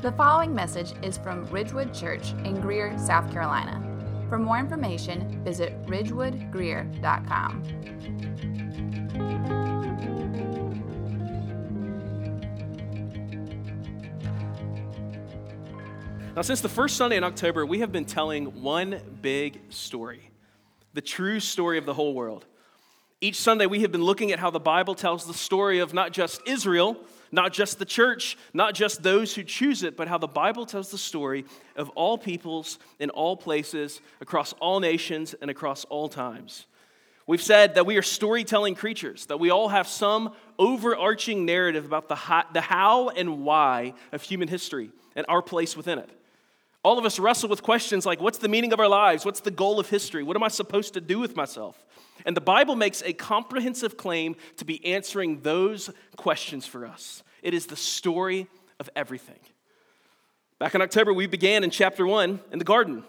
The following message is from Ridgewood Church in Greer, South Carolina. For more information, visit ridgewoodgreer.com. Now, since the first Sunday in October, we have been telling one big story the true story of the whole world. Each Sunday, we have been looking at how the Bible tells the story of not just Israel, not just the church, not just those who choose it, but how the Bible tells the story of all peoples in all places, across all nations, and across all times. We've said that we are storytelling creatures, that we all have some overarching narrative about the how, the how and why of human history and our place within it. All of us wrestle with questions like what's the meaning of our lives? What's the goal of history? What am I supposed to do with myself? And the Bible makes a comprehensive claim to be answering those questions for us. It is the story of everything. Back in October, we began in chapter one in the garden,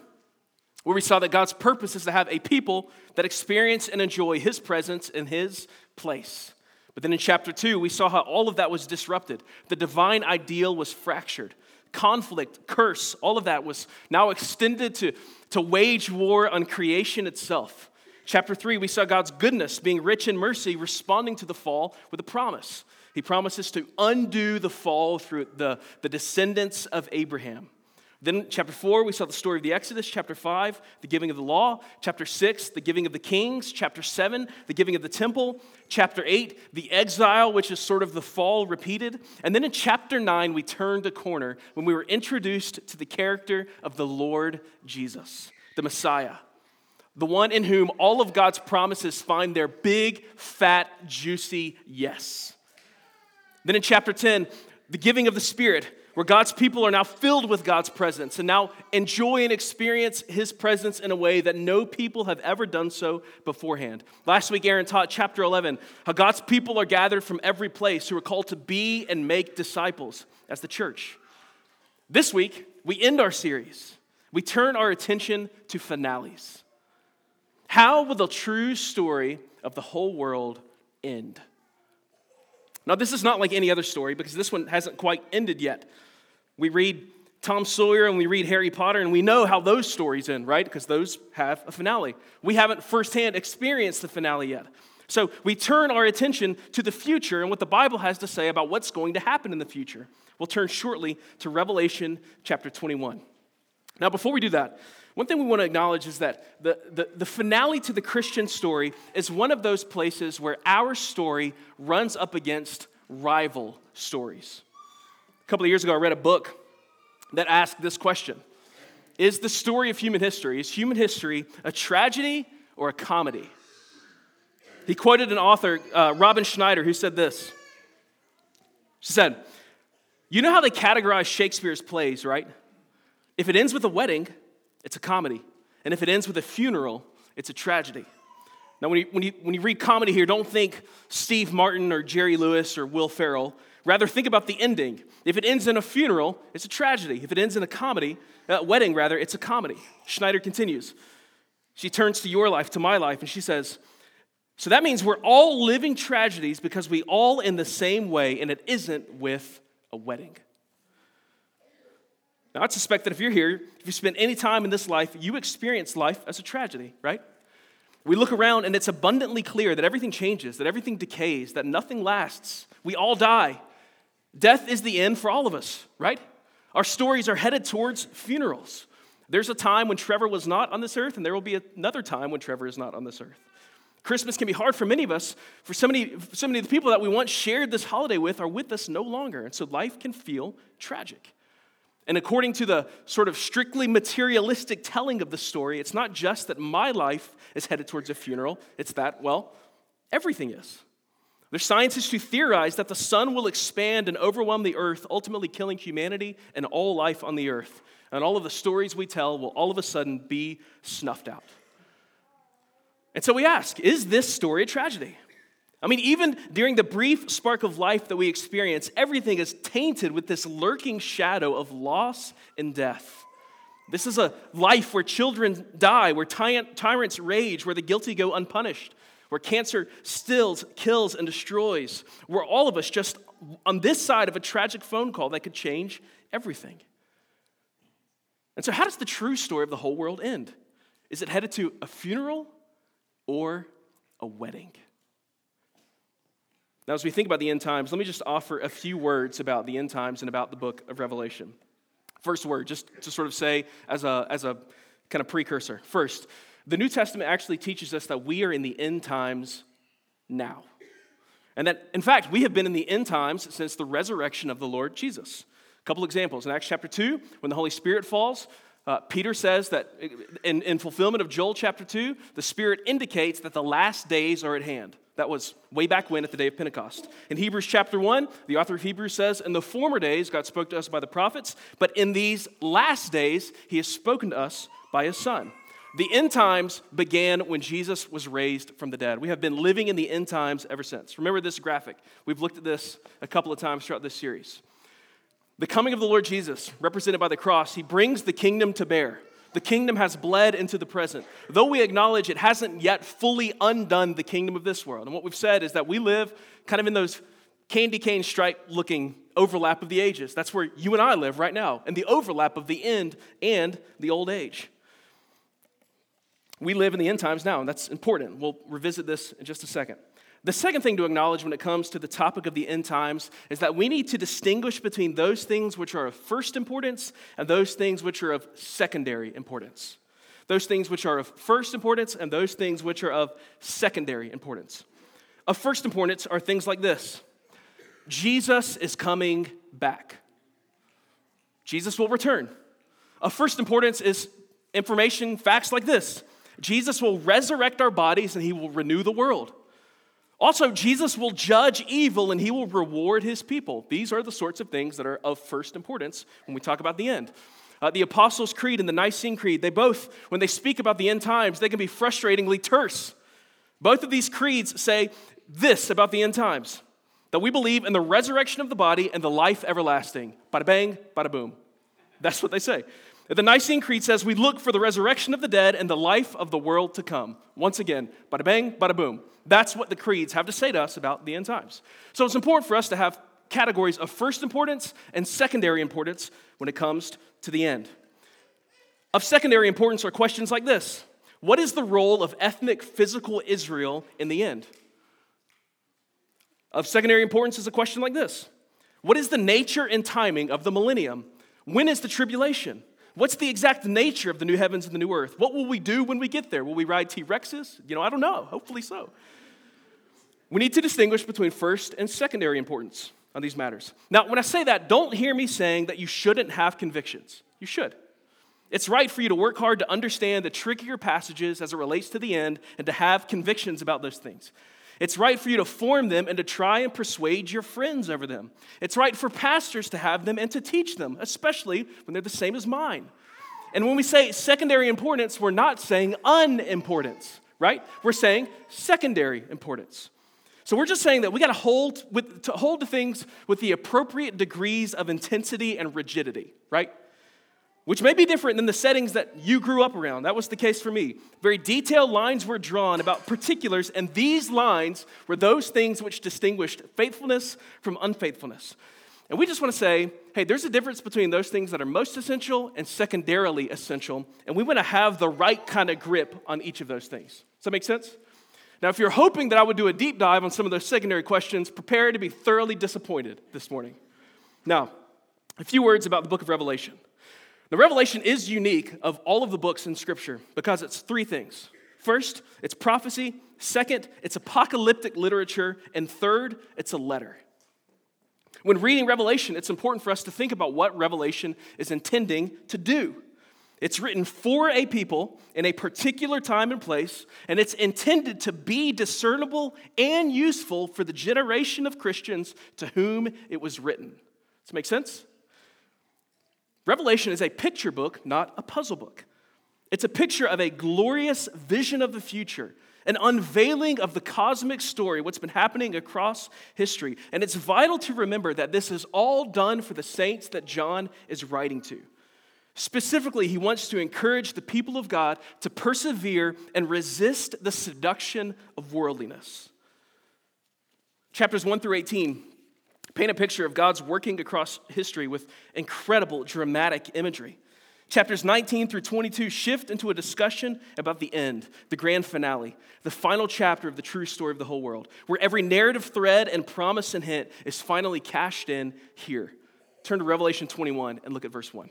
where we saw that God's purpose is to have a people that experience and enjoy His presence in His place. But then in chapter two, we saw how all of that was disrupted. The divine ideal was fractured conflict, curse, all of that was now extended to, to wage war on creation itself. Chapter 3, we saw God's goodness being rich in mercy, responding to the fall with a promise. He promises to undo the fall through the, the descendants of Abraham. Then, chapter 4, we saw the story of the Exodus. Chapter 5, the giving of the law. Chapter 6, the giving of the kings. Chapter 7, the giving of the temple. Chapter 8, the exile, which is sort of the fall repeated. And then in chapter 9, we turned a corner when we were introduced to the character of the Lord Jesus, the Messiah, the one in whom all of God's promises find their big, fat, juicy yes. Then in chapter 10, the giving of the Spirit where God's people are now filled with God's presence and now enjoy and experience His presence in a way that no people have ever done so beforehand. Last week, Aaron taught chapter 11 how God's people are gathered from every place who are called to be and make disciples as the church. This week, we end our series. We turn our attention to finales. How will the true story of the whole world end? Now, this is not like any other story because this one hasn't quite ended yet. We read Tom Sawyer and we read Harry Potter and we know how those stories end, right? Because those have a finale. We haven't firsthand experienced the finale yet. So we turn our attention to the future and what the Bible has to say about what's going to happen in the future. We'll turn shortly to Revelation chapter 21. Now, before we do that, one thing we want to acknowledge is that the, the, the, finale to the Christian story is one of those places where our story runs up against rival stories. A couple of years ago, I read a book that asked this question Is the story of human history, is human history a tragedy or a comedy? He quoted an author, uh, Robin Schneider, who said this. She said, You know how they categorize Shakespeare's plays, right? If it ends with a wedding, it's a comedy. And if it ends with a funeral, it's a tragedy. Now, when you, when, you, when you read comedy here, don't think Steve Martin or Jerry Lewis or Will Ferrell. Rather, think about the ending. If it ends in a funeral, it's a tragedy. If it ends in a comedy, uh, wedding rather, it's a comedy. Schneider continues. She turns to your life, to my life, and she says, So that means we're all living tragedies because we all in the same way, and it isn't with a wedding. Now, I suspect that if you're here, if you spend any time in this life, you experience life as a tragedy, right? We look around and it's abundantly clear that everything changes, that everything decays, that nothing lasts. We all die. Death is the end for all of us, right? Our stories are headed towards funerals. There's a time when Trevor was not on this earth, and there will be another time when Trevor is not on this earth. Christmas can be hard for many of us. For so many, so many of the people that we once shared this holiday with are with us no longer. And so life can feel tragic. And according to the sort of strictly materialistic telling of the story, it's not just that my life is headed towards a funeral, it's that, well, everything is. There's scientists who theorize that the sun will expand and overwhelm the earth, ultimately killing humanity and all life on the earth. And all of the stories we tell will all of a sudden be snuffed out. And so we ask is this story a tragedy? I mean, even during the brief spark of life that we experience, everything is tainted with this lurking shadow of loss and death. This is a life where children die, where tyrants rage, where the guilty go unpunished, where cancer stills, kills, and destroys, where all of us just on this side of a tragic phone call that could change everything. And so, how does the true story of the whole world end? Is it headed to a funeral or a wedding? Now, as we think about the end times, let me just offer a few words about the end times and about the book of Revelation. First word, just to sort of say as a, as a kind of precursor. First, the New Testament actually teaches us that we are in the end times now. And that, in fact, we have been in the end times since the resurrection of the Lord Jesus. A couple examples. In Acts chapter 2, when the Holy Spirit falls, uh, Peter says that in, in fulfillment of Joel chapter 2, the Spirit indicates that the last days are at hand. That was way back when at the day of Pentecost. In Hebrews chapter 1, the author of Hebrews says, In the former days, God spoke to us by the prophets, but in these last days, He has spoken to us by His Son. The end times began when Jesus was raised from the dead. We have been living in the end times ever since. Remember this graphic. We've looked at this a couple of times throughout this series. The coming of the Lord Jesus, represented by the cross, he brings the kingdom to bear. The kingdom has bled into the present. Though we acknowledge it hasn't yet fully undone the kingdom of this world. And what we've said is that we live kind of in those candy cane stripe looking overlap of the ages. That's where you and I live right now, and the overlap of the end and the old age. We live in the end times now, and that's important. We'll revisit this in just a second. The second thing to acknowledge when it comes to the topic of the end times is that we need to distinguish between those things which are of first importance and those things which are of secondary importance. Those things which are of first importance and those things which are of secondary importance. Of first importance are things like this Jesus is coming back. Jesus will return. Of first importance is information, facts like this Jesus will resurrect our bodies and he will renew the world. Also, Jesus will judge evil and he will reward his people. These are the sorts of things that are of first importance when we talk about the end. Uh, the Apostles' Creed and the Nicene Creed, they both, when they speak about the end times, they can be frustratingly terse. Both of these creeds say this about the end times that we believe in the resurrection of the body and the life everlasting. Bada bang, bada boom. That's what they say. The Nicene Creed says we look for the resurrection of the dead and the life of the world to come. Once again, bada bang, bada boom. That's what the creeds have to say to us about the end times. So it's important for us to have categories of first importance and secondary importance when it comes to the end. Of secondary importance are questions like this What is the role of ethnic physical Israel in the end? Of secondary importance is a question like this What is the nature and timing of the millennium? When is the tribulation? What's the exact nature of the new heavens and the new earth? What will we do when we get there? Will we ride T Rexes? You know, I don't know. Hopefully so. We need to distinguish between first and secondary importance on these matters. Now, when I say that, don't hear me saying that you shouldn't have convictions. You should. It's right for you to work hard to understand the trickier passages as it relates to the end and to have convictions about those things. It's right for you to form them and to try and persuade your friends over them. It's right for pastors to have them and to teach them, especially when they're the same as mine. And when we say secondary importance, we're not saying unimportance, right? We're saying secondary importance. So we're just saying that we got to hold with to hold things with the appropriate degrees of intensity and rigidity, right? which may be different than the settings that you grew up around. That was the case for me. Very detailed lines were drawn about particulars, and these lines were those things which distinguished faithfulness from unfaithfulness. And we just want to say, hey, there's a difference between those things that are most essential and secondarily essential, and we want to have the right kind of grip on each of those things. Does that make sense? Now, if you're hoping that I would do a deep dive on some of those secondary questions, prepare to be thoroughly disappointed this morning. Now, a few words about the book of Revelation. The Revelation is unique of all of the books in Scripture because it's three things. First, it's prophecy. Second, it's apocalyptic literature. And third, it's a letter. When reading Revelation, it's important for us to think about what Revelation is intending to do. It's written for a people in a particular time and place, and it's intended to be discernible and useful for the generation of Christians to whom it was written. Does that make sense? Revelation is a picture book, not a puzzle book. It's a picture of a glorious vision of the future, an unveiling of the cosmic story, what's been happening across history. And it's vital to remember that this is all done for the saints that John is writing to. Specifically, he wants to encourage the people of God to persevere and resist the seduction of worldliness. Chapters 1 through 18 paint a picture of God's working across history with incredible dramatic imagery. Chapters 19 through 22 shift into a discussion about the end, the grand finale, the final chapter of the true story of the whole world, where every narrative thread and promise and hint is finally cashed in here. Turn to Revelation 21 and look at verse 1.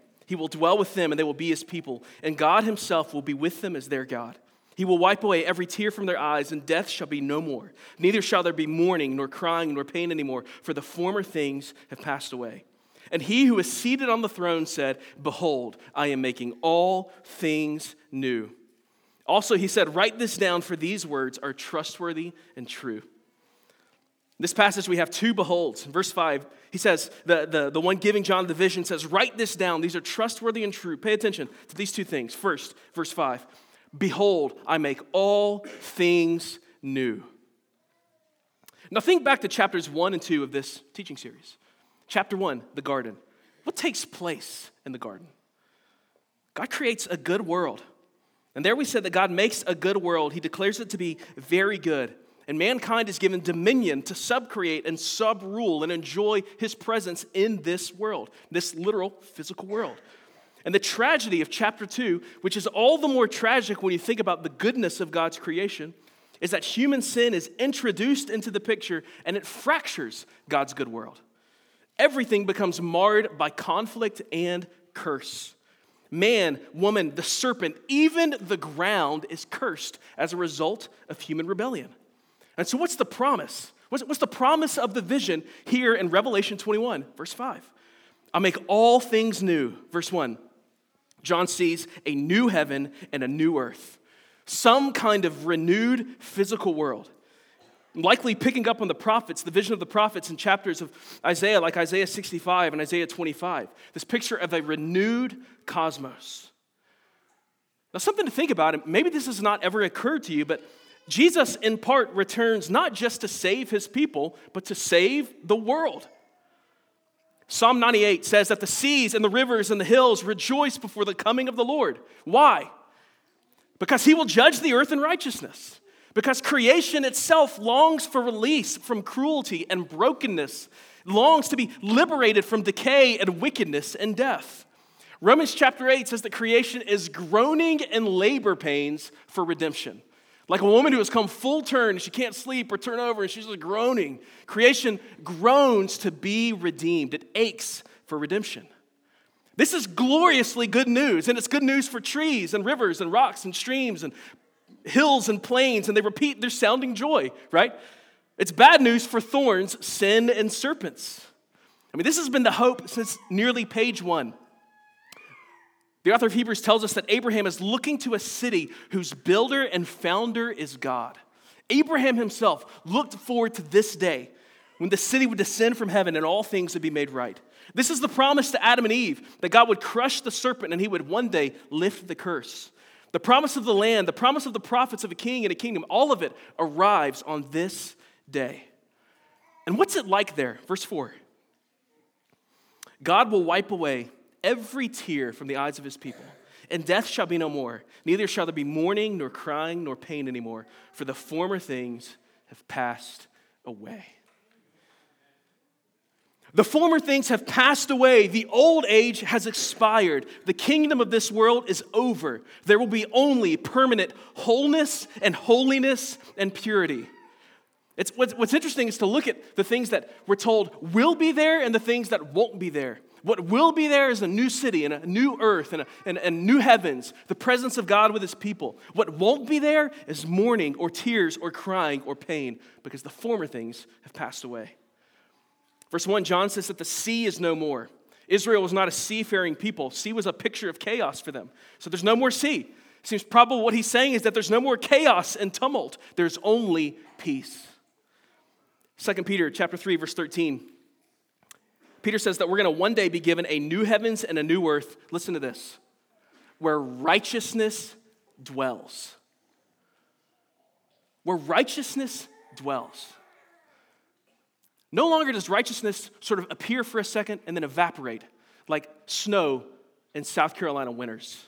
He will dwell with them, and they will be his people, and God himself will be with them as their God. He will wipe away every tear from their eyes, and death shall be no more. Neither shall there be mourning, nor crying, nor pain anymore, for the former things have passed away. And he who is seated on the throne said, Behold, I am making all things new. Also, he said, Write this down, for these words are trustworthy and true. This passage, we have two beholds. In verse 5, he says, the, the, the one giving John the vision says, Write this down. These are trustworthy and true. Pay attention to these two things. First, verse 5 Behold, I make all things new. Now, think back to chapters 1 and 2 of this teaching series. Chapter 1, the garden. What takes place in the garden? God creates a good world. And there we said that God makes a good world. He declares it to be very good. And mankind is given dominion to subcreate and subrule and enjoy his presence in this world, this literal physical world. And the tragedy of chapter 2, which is all the more tragic when you think about the goodness of God's creation, is that human sin is introduced into the picture and it fractures God's good world. Everything becomes marred by conflict and curse. Man, woman, the serpent, even the ground is cursed as a result of human rebellion. And so, what's the promise? What's, the promise of the vision here in Revelation 21, verse 5? I'll make all things new. Verse 1 John sees a new heaven and a new earth, some kind of renewed physical world. Likely picking up on the prophets, the vision of the prophets in chapters of Isaiah, like Isaiah 65 and Isaiah 25. This picture of a renewed cosmos. Now, something to think about, maybe this has not ever occurred to you, but Jesus, in part, returns not just to save his people, but to save the world. Psalm 98 says that the seas and the rivers and the hills rejoice before the coming of the Lord. Why? Because he will judge the earth in righteousness. Because creation itself longs for release from cruelty and brokenness, longs to be liberated from decay and wickedness and death. Romans chapter 8 says that creation is groaning in labor pains for redemption. Like a woman who has come full turn and she can't sleep or turn over and she's just groaning. Creation groans to be redeemed, it aches for redemption. This is gloriously good news, and it's good news for trees and rivers and rocks and streams and hills and plains, and they repeat their sounding joy, right? It's bad news for thorns, sin, and serpents. I mean, this has been the hope since nearly page one. The author of Hebrews tells us that Abraham is looking to a city whose builder and founder is God. Abraham himself looked forward to this day when the city would descend from heaven and all things would be made right. This is the promise to Adam and Eve that God would crush the serpent and he would one day lift the curse. The promise of the land, the promise of the prophets of a king and a kingdom, all of it arrives on this day. And what's it like there? Verse 4 God will wipe away every tear from the eyes of his people. And death shall be no more. Neither shall there be mourning, nor crying, nor pain anymore, for the former things have passed away. The former things have passed away. The old age has expired. The kingdom of this world is over. There will be only permanent wholeness and holiness and purity. It's, what's, what's interesting is to look at the things that we're told will be there and the things that won't be there. What will be there is a new city and a new earth and, a, and, and new heavens, the presence of God with his people. What won't be there is mourning or tears or crying or pain because the former things have passed away. Verse 1, John says that the sea is no more. Israel was not a seafaring people. Sea was a picture of chaos for them. So there's no more sea. Seems probable what he's saying is that there's no more chaos and tumult. There's only peace. 2 Peter chapter 3 verse 13. Peter says that we're going to one day be given a new heavens and a new earth. Listen to this. Where righteousness dwells. Where righteousness dwells. No longer does righteousness sort of appear for a second and then evaporate like snow in South Carolina winters.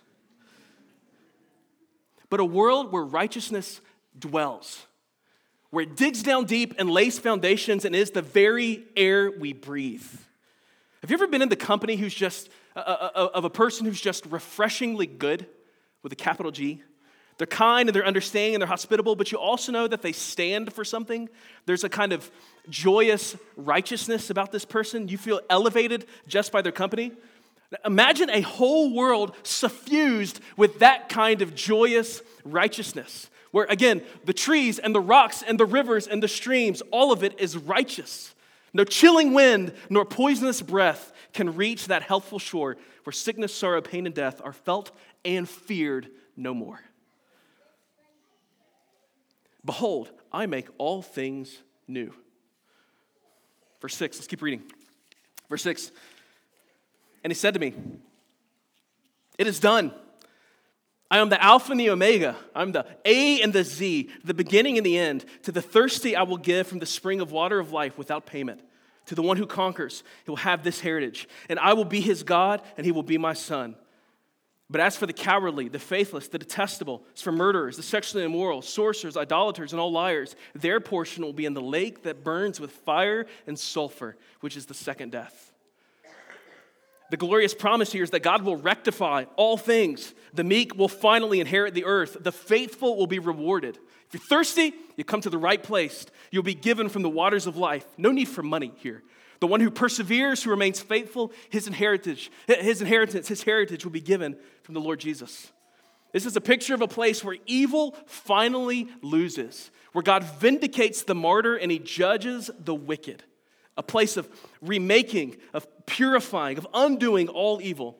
But a world where righteousness dwells, where it digs down deep and lays foundations and is the very air we breathe. Have you ever been in the company who's just, uh, uh, uh of a person who's just refreshingly good with a capital G? They're kind and they're understanding and they're hospitable, but you also know that they stand for something. There's a kind of joyous righteousness about this person. You feel elevated just by their company. Imagine a whole world suffused with that kind of joyous righteousness, where again, the trees and the rocks and the rivers and the streams, all of it is righteous. No chilling wind nor poisonous breath can reach that healthful shore where sickness, sorrow, pain, and death are felt and feared no more. Behold, I make all things new. Verse 6, let's keep reading. Verse 6. And he said to me, It is done. I am the Alpha and the Omega. I'm the A and the Z, the beginning and the end. To the thirsty, I will give from the spring of water of life without payment. To the one who conquers, he will have this heritage. And I will be his God, and he will be my son. But as for the cowardly, the faithless, the detestable, as for murderers, the sexually immoral, sorcerers, idolaters, and all liars, their portion will be in the lake that burns with fire and sulfur, which is the second death. The glorious promise here is that God will rectify all things. The meek will finally inherit the earth. The faithful will be rewarded. If you're thirsty, you come to the right place. You'll be given from the waters of life. No need for money here. The one who perseveres, who remains faithful, his inheritance, his inheritance, his heritage will be given from the Lord Jesus. This is a picture of a place where evil finally loses, where God vindicates the martyr and he judges the wicked. A place of remaking, of purifying, of undoing all evil.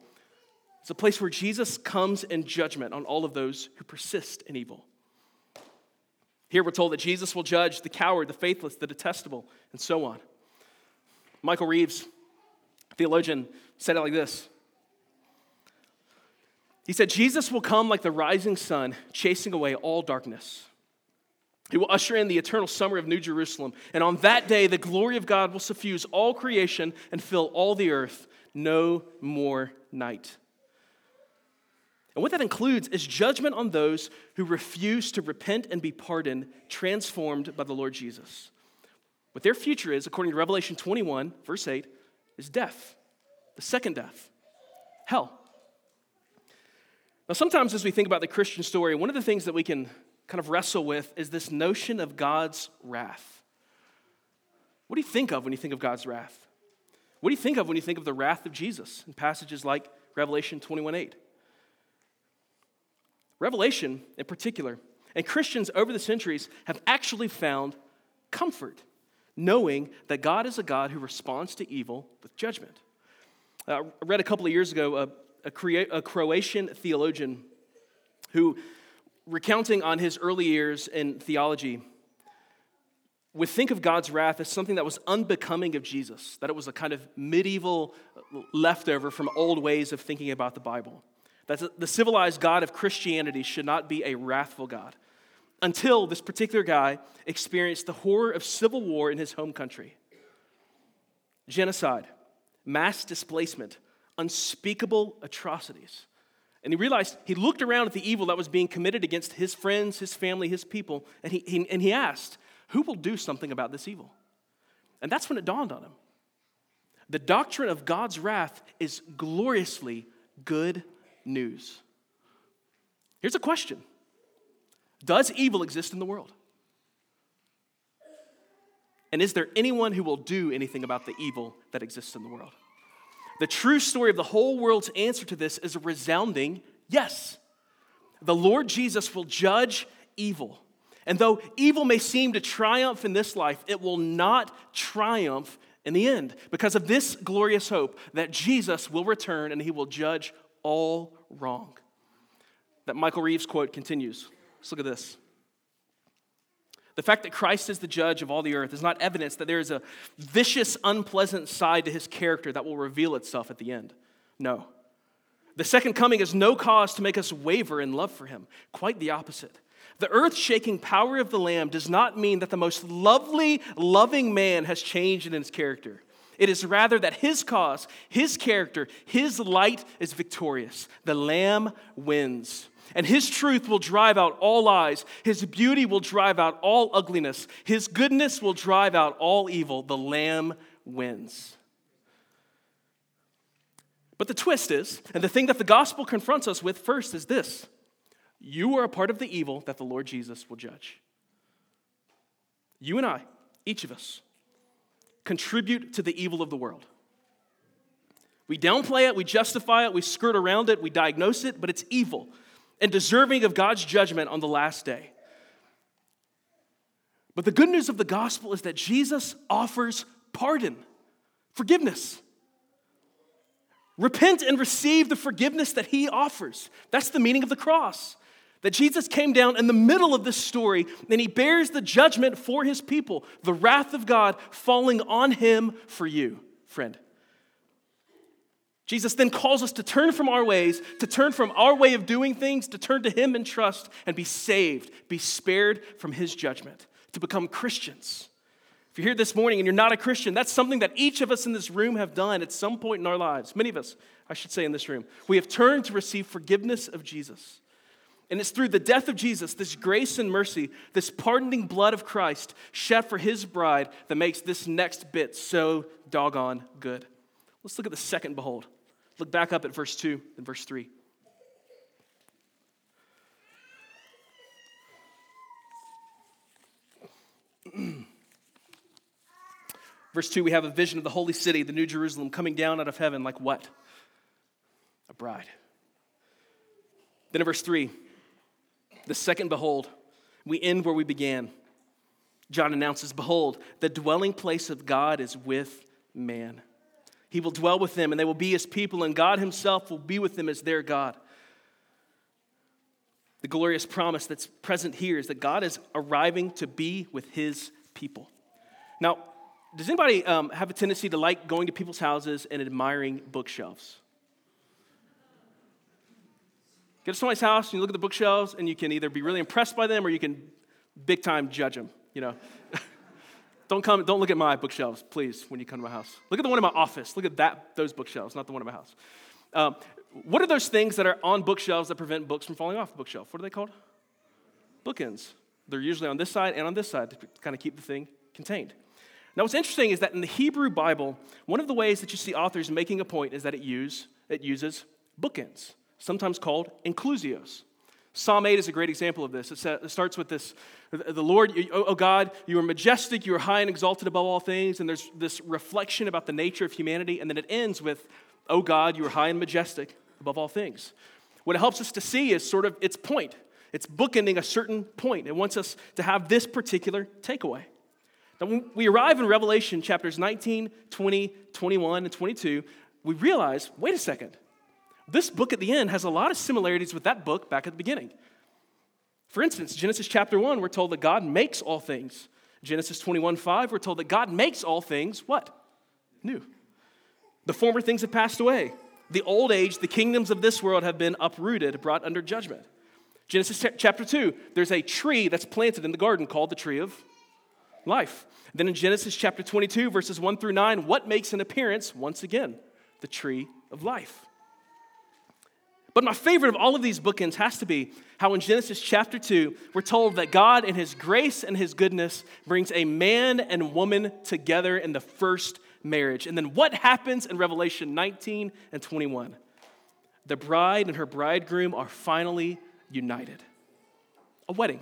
It's a place where Jesus comes in judgment on all of those who persist in evil. Here we're told that Jesus will judge the coward, the faithless, the detestable, and so on. Michael Reeves, theologian, said it like this He said, Jesus will come like the rising sun, chasing away all darkness. He will usher in the eternal summer of New Jerusalem. And on that day, the glory of God will suffuse all creation and fill all the earth. No more night. And what that includes is judgment on those who refuse to repent and be pardoned, transformed by the Lord Jesus. What their future is, according to Revelation 21, verse 8, is death, the second death, hell. Now, sometimes as we think about the Christian story, one of the things that we can kind of wrestle with is this notion of God's wrath. What do you think of when you think of God's wrath? What do you think of when you think of the wrath of Jesus in passages like Revelation 21 8? Revelation, in particular, and Christians over the centuries have actually found comfort knowing that God is a God who responds to evil with judgment. Uh, I read a couple of years ago a, a, Crea- a Croatian theologian who, recounting on his early years in theology, would think of God's wrath as something that was unbecoming of Jesus, that it was a kind of medieval leftover from old ways of thinking about the Bible. That the civilized God of Christianity should not be a wrathful God until this particular guy experienced the horror of civil war in his home country genocide, mass displacement, unspeakable atrocities. And he realized, he looked around at the evil that was being committed against his friends, his family, his people, and he, he, and he asked, Who will do something about this evil? And that's when it dawned on him. The doctrine of God's wrath is gloriously good news. Here's a question does evil exist in the world? And is there anyone who will do anything about the evil that exists in the world? The true story of the whole world's answer to this is a resounding yes. The Lord Jesus will judge evil. And though evil may seem to triumph in this life, it will not triumph in the end because of this glorious hope that Jesus will return and he will judge all wrong. That Michael Reeves quote continues. Let's look at this. The fact that Christ is the judge of all the earth is not evidence that there is a vicious, unpleasant side to his character that will reveal itself at the end. No. The second coming is no cause to make us waver in love for him. Quite the opposite. The earth shaking power of the Lamb does not mean that the most lovely, loving man has changed in his character. It is rather that his cause, his character, his light is victorious. The Lamb wins. And his truth will drive out all lies. His beauty will drive out all ugliness. His goodness will drive out all evil. The Lamb wins. But the twist is, and the thing that the gospel confronts us with first is this you are a part of the evil that the Lord Jesus will judge. You and I, each of us, contribute to the evil of the world. We downplay it, we justify it, we skirt around it, we diagnose it, but it's evil and deserving of God's judgment on the last day. But the good news of the gospel is that Jesus offers pardon, forgiveness. Repent and receive the forgiveness that he offers. That's the meaning of the cross. That Jesus came down in the middle of this story and he bears the judgment for his people, the wrath of God falling on him for you, friend. Jesus then calls us to turn from our ways, to turn from our way of doing things, to turn to him in trust and be saved, be spared from his judgment, to become Christians. If you're here this morning and you're not a Christian, that's something that each of us in this room have done at some point in our lives. Many of us, I should say, in this room. We have turned to receive forgiveness of Jesus. And it's through the death of Jesus, this grace and mercy, this pardoning blood of Christ shed for his bride that makes this next bit so doggone good. Let's look at the second behold. Look back up at verse 2 and verse 3. Verse 2, we have a vision of the holy city, the New Jerusalem, coming down out of heaven like what? A bride. Then in verse 3, the second behold, we end where we began. John announces, Behold, the dwelling place of God is with man. He will dwell with them, and they will be his people, and God himself will be with them as their God. The glorious promise that's present here is that God is arriving to be with his people. Now, does anybody um, have a tendency to like going to people's houses and admiring bookshelves? Get to somebody's house and you look at the bookshelves and you can either be really impressed by them or you can big time judge them, you know. don't come, don't look at my bookshelves, please, when you come to my house. Look at the one in my office. Look at that, those bookshelves, not the one in my house. Um, what are those things that are on bookshelves that prevent books from falling off the bookshelf? What are they called? Bookends. They're usually on this side and on this side to kind of keep the thing contained. Now, what's interesting is that in the Hebrew Bible, one of the ways that you see authors making a point is that it, use, it uses bookends, sometimes called inclusios. Psalm 8 is a great example of this. It starts with this The Lord, oh, oh God, you are majestic, you are high and exalted above all things. And there's this reflection about the nature of humanity. And then it ends with, Oh God, you are high and majestic above all things. What it helps us to see is sort of its point. It's bookending a certain point. It wants us to have this particular takeaway. Now, when we arrive in Revelation chapters 19, 20, 21, and 22, we realize wait a second. This book at the end has a lot of similarities with that book back at the beginning. For instance, Genesis chapter 1, we're told that God makes all things. Genesis 21, 5, we're told that God makes all things what? New. The former things have passed away. The old age, the kingdoms of this world have been uprooted, brought under judgment. Genesis chapter 2, there's a tree that's planted in the garden called the tree of life. Then in Genesis chapter 22, verses 1 through 9, what makes an appearance once again? The tree of life. But my favorite of all of these bookends has to be how in Genesis chapter 2, we're told that God, in His grace and His goodness, brings a man and woman together in the first marriage. And then what happens in Revelation 19 and 21? The bride and her bridegroom are finally united. A wedding.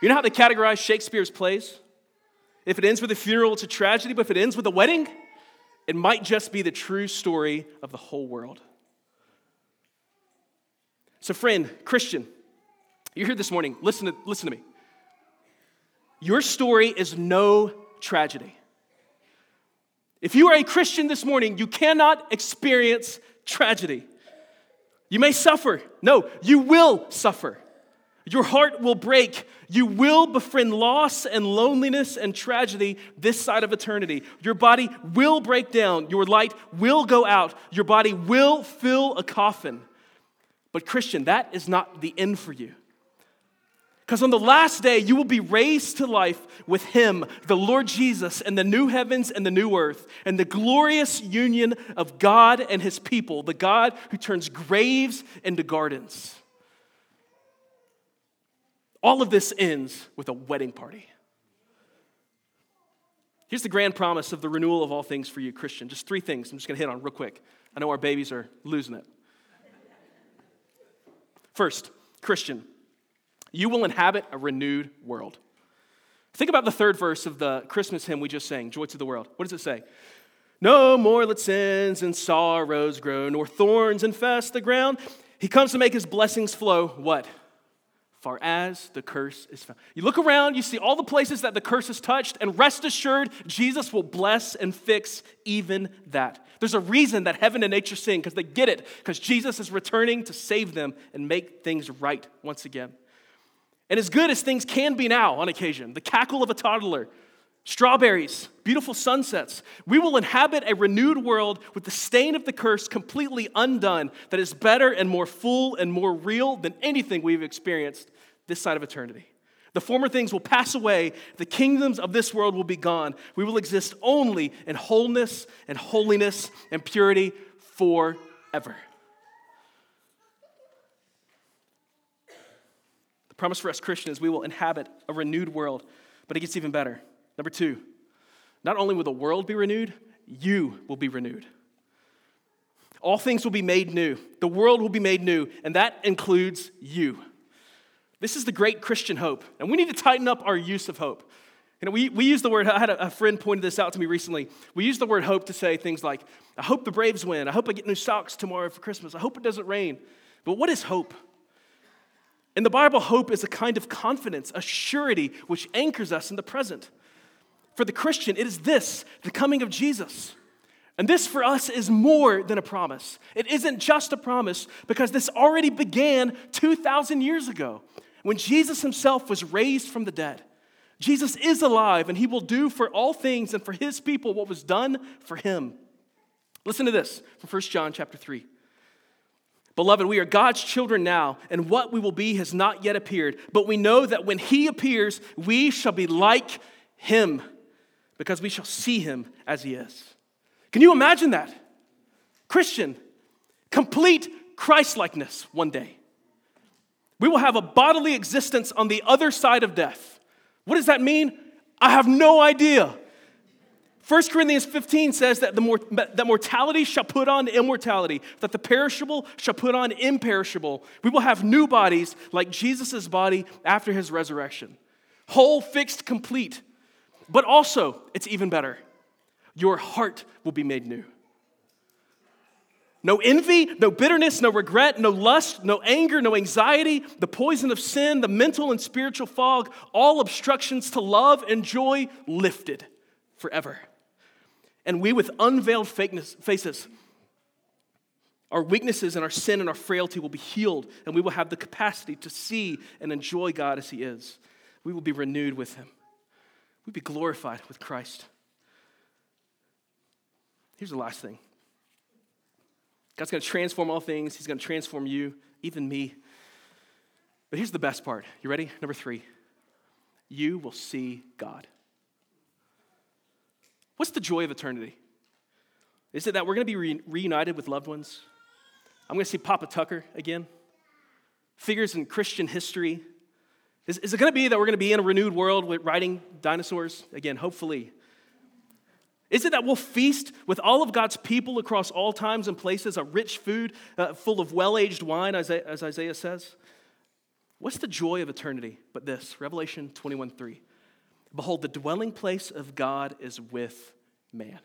You know how they categorize Shakespeare's plays? If it ends with a funeral, it's a tragedy, but if it ends with a wedding, it might just be the true story of the whole world. So, friend, Christian, you're here this morning. Listen to, listen to me. Your story is no tragedy. If you are a Christian this morning, you cannot experience tragedy. You may suffer. No, you will suffer. Your heart will break. You will befriend loss and loneliness and tragedy this side of eternity. Your body will break down. Your light will go out. Your body will fill a coffin. But, Christian, that is not the end for you. Because on the last day, you will be raised to life with Him, the Lord Jesus, and the new heavens and the new earth, and the glorious union of God and His people, the God who turns graves into gardens. All of this ends with a wedding party. Here's the grand promise of the renewal of all things for you, Christian. Just three things I'm just going to hit on real quick. I know our babies are losing it. First, Christian, you will inhabit a renewed world. Think about the third verse of the Christmas hymn we just sang, Joy to the World. What does it say? No more let sins and sorrows grow, nor thorns infest the ground. He comes to make his blessings flow. What? Far as the curse is found. You look around, you see all the places that the curse is touched, and rest assured, Jesus will bless and fix even that. There's a reason that heaven and nature sing, because they get it, because Jesus is returning to save them and make things right once again. And as good as things can be now on occasion, the cackle of a toddler, strawberries, beautiful sunsets, we will inhabit a renewed world with the stain of the curse completely undone that is better and more full and more real than anything we've experienced this side of eternity. The former things will pass away, the kingdoms of this world will be gone. We will exist only in wholeness and holiness and purity forever. The promise for us Christians, we will inhabit a renewed world. But it gets even better. Number two, not only will the world be renewed, you will be renewed. All things will be made new. The world will be made new, and that includes you. This is the great Christian hope, and we need to tighten up our use of hope. You know, we, we use the word, I had a, a friend pointed this out to me recently. We use the word hope to say things like, I hope the Braves win. I hope I get new socks tomorrow for Christmas. I hope it doesn't rain. But what is hope? In the Bible, hope is a kind of confidence, a surety which anchors us in the present. For the Christian, it is this the coming of Jesus. And this for us is more than a promise. It isn't just a promise because this already began 2,000 years ago when Jesus himself was raised from the dead. Jesus is alive and he will do for all things and for his people what was done for him. Listen to this from 1 John chapter 3. Beloved, we are God's children now, and what we will be has not yet appeared. But we know that when He appears, we shall be like Him, because we shall see Him as He is. Can you imagine that? Christian, complete Christlikeness one day. We will have a bodily existence on the other side of death. What does that mean? I have no idea. 1 Corinthians 15 says that, the mor- that mortality shall put on immortality, that the perishable shall put on imperishable. We will have new bodies like Jesus' body after his resurrection. Whole, fixed, complete. But also, it's even better. Your heart will be made new. No envy, no bitterness, no regret, no lust, no anger, no anxiety, the poison of sin, the mental and spiritual fog, all obstructions to love and joy lifted forever and we with unveiled faces, our weaknesses and our sin and our frailty will be healed, and we will have the capacity to see and enjoy God as He is. We will be renewed with Him. We'll be glorified with Christ. Here's the last thing God's going to transform all things, He's going to transform you, even me. But here's the best part. You ready? Number three you will see God. What's the joy of eternity? Is it that we're going to be re- reunited with loved ones? I'm going to see Papa Tucker again? Figures in Christian history? Is, is it going to be that we're going to be in a renewed world with riding dinosaurs? Again, hopefully. Is it that we'll feast with all of God's people across all times and places, a rich food uh, full of well aged wine, as, as Isaiah says? What's the joy of eternity but this? Revelation 21 3. Behold, the dwelling place of God is with man.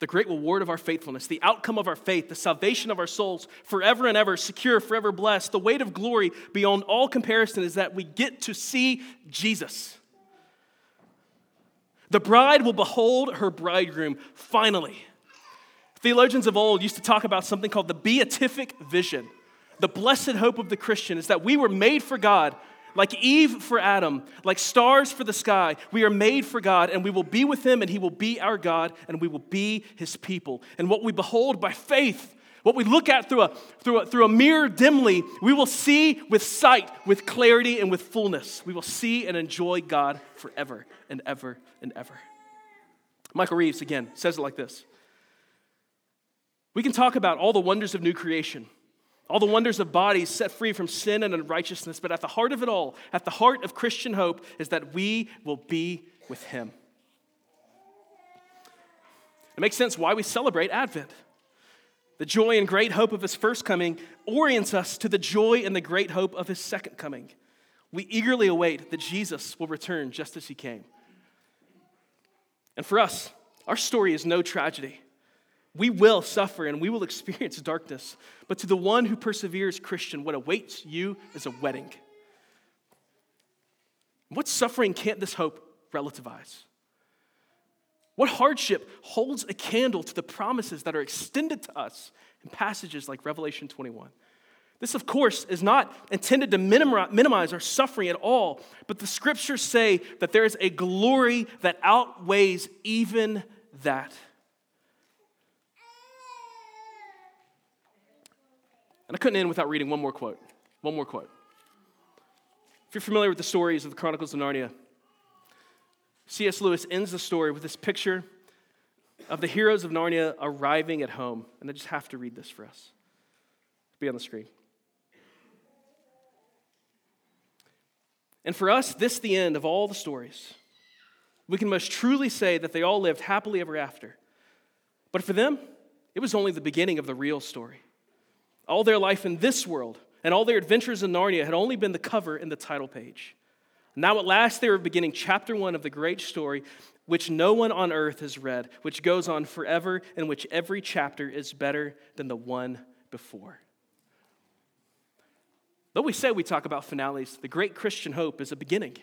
The great reward of our faithfulness, the outcome of our faith, the salvation of our souls, forever and ever, secure, forever blessed, the weight of glory beyond all comparison is that we get to see Jesus. The bride will behold her bridegroom finally. Theologians of old used to talk about something called the beatific vision. The blessed hope of the Christian is that we were made for God, like Eve for Adam, like stars for the sky. We are made for God, and we will be with Him, and He will be our God, and we will be His people. And what we behold by faith, what we look at through a, through a, through a mirror dimly, we will see with sight, with clarity, and with fullness. We will see and enjoy God forever and ever and ever. Michael Reeves, again, says it like this We can talk about all the wonders of new creation, all the wonders of bodies set free from sin and unrighteousness, but at the heart of it all, at the heart of Christian hope, is that we will be with Him. It makes sense why we celebrate Advent. The joy and great hope of His first coming orients us to the joy and the great hope of His second coming. We eagerly await that Jesus will return just as He came. And for us, our story is no tragedy. We will suffer and we will experience darkness, but to the one who perseveres, Christian, what awaits you is a wedding. What suffering can't this hope relativize? What hardship holds a candle to the promises that are extended to us in passages like Revelation 21? This, of course, is not intended to minimize our suffering at all, but the scriptures say that there is a glory that outweighs even that. And I couldn't end without reading one more quote. One more quote. If you're familiar with the stories of the Chronicles of Narnia, C.S. Lewis ends the story with this picture of the heroes of Narnia arriving at home. And I just have to read this for us. It'll be on the screen. And for us, this the end of all the stories. We can most truly say that they all lived happily ever after. But for them, it was only the beginning of the real story. All their life in this world and all their adventures in Narnia had only been the cover and the title page. Now, at last, they were beginning chapter one of the great story, which no one on earth has read, which goes on forever, and which every chapter is better than the one before. Though we say we talk about finales, the great Christian hope is a beginning,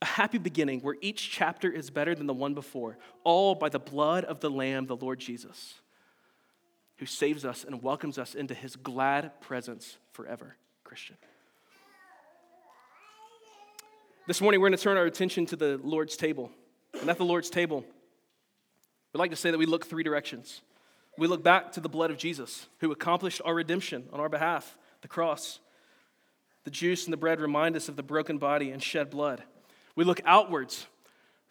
a happy beginning where each chapter is better than the one before, all by the blood of the Lamb, the Lord Jesus, who saves us and welcomes us into his glad presence forever, Christian. This morning, we're going to turn our attention to the Lord's table. And at the Lord's table, we'd like to say that we look three directions. We look back to the blood of Jesus, who accomplished our redemption on our behalf, the cross. The juice and the bread remind us of the broken body and shed blood. We look outwards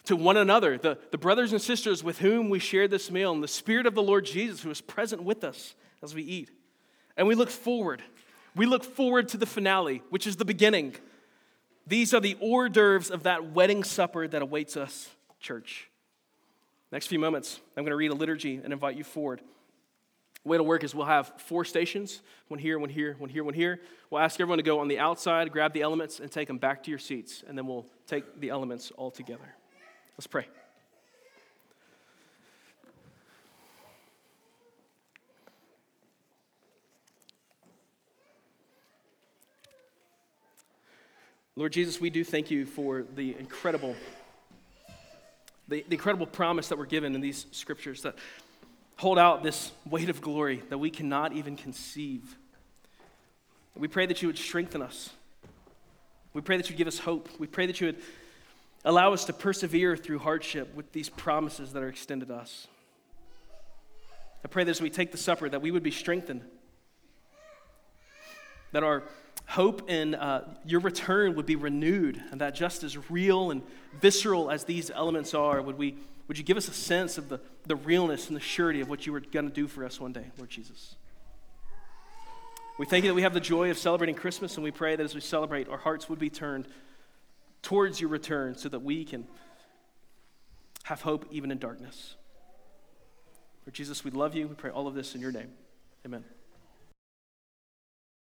to one another, the, the brothers and sisters with whom we share this meal, and the Spirit of the Lord Jesus who is present with us as we eat. And we look forward. We look forward to the finale, which is the beginning. These are the hors d'oeuvres of that wedding supper that awaits us, church. Next few moments, I'm going to read a liturgy and invite you forward. The way it'll work is we'll have four stations one here, one here, one here, one here. We'll ask everyone to go on the outside, grab the elements, and take them back to your seats, and then we'll take the elements all together. Let's pray. Lord Jesus, we do thank you for the incredible, the, the incredible promise that we're given in these scriptures that hold out this weight of glory that we cannot even conceive. We pray that you would strengthen us. We pray that you give us hope. We pray that you would allow us to persevere through hardship with these promises that are extended to us. I pray that as we take the supper, that we would be strengthened, that our hope in uh, your return would be renewed, and that just as real and visceral as these elements are, would we would you give us a sense of the, the realness and the surety of what you were going to do for us one day, Lord Jesus? We thank you that we have the joy of celebrating Christmas, and we pray that as we celebrate, our hearts would be turned towards your return so that we can have hope even in darkness. Lord Jesus, we love you. We pray all of this in your name. Amen.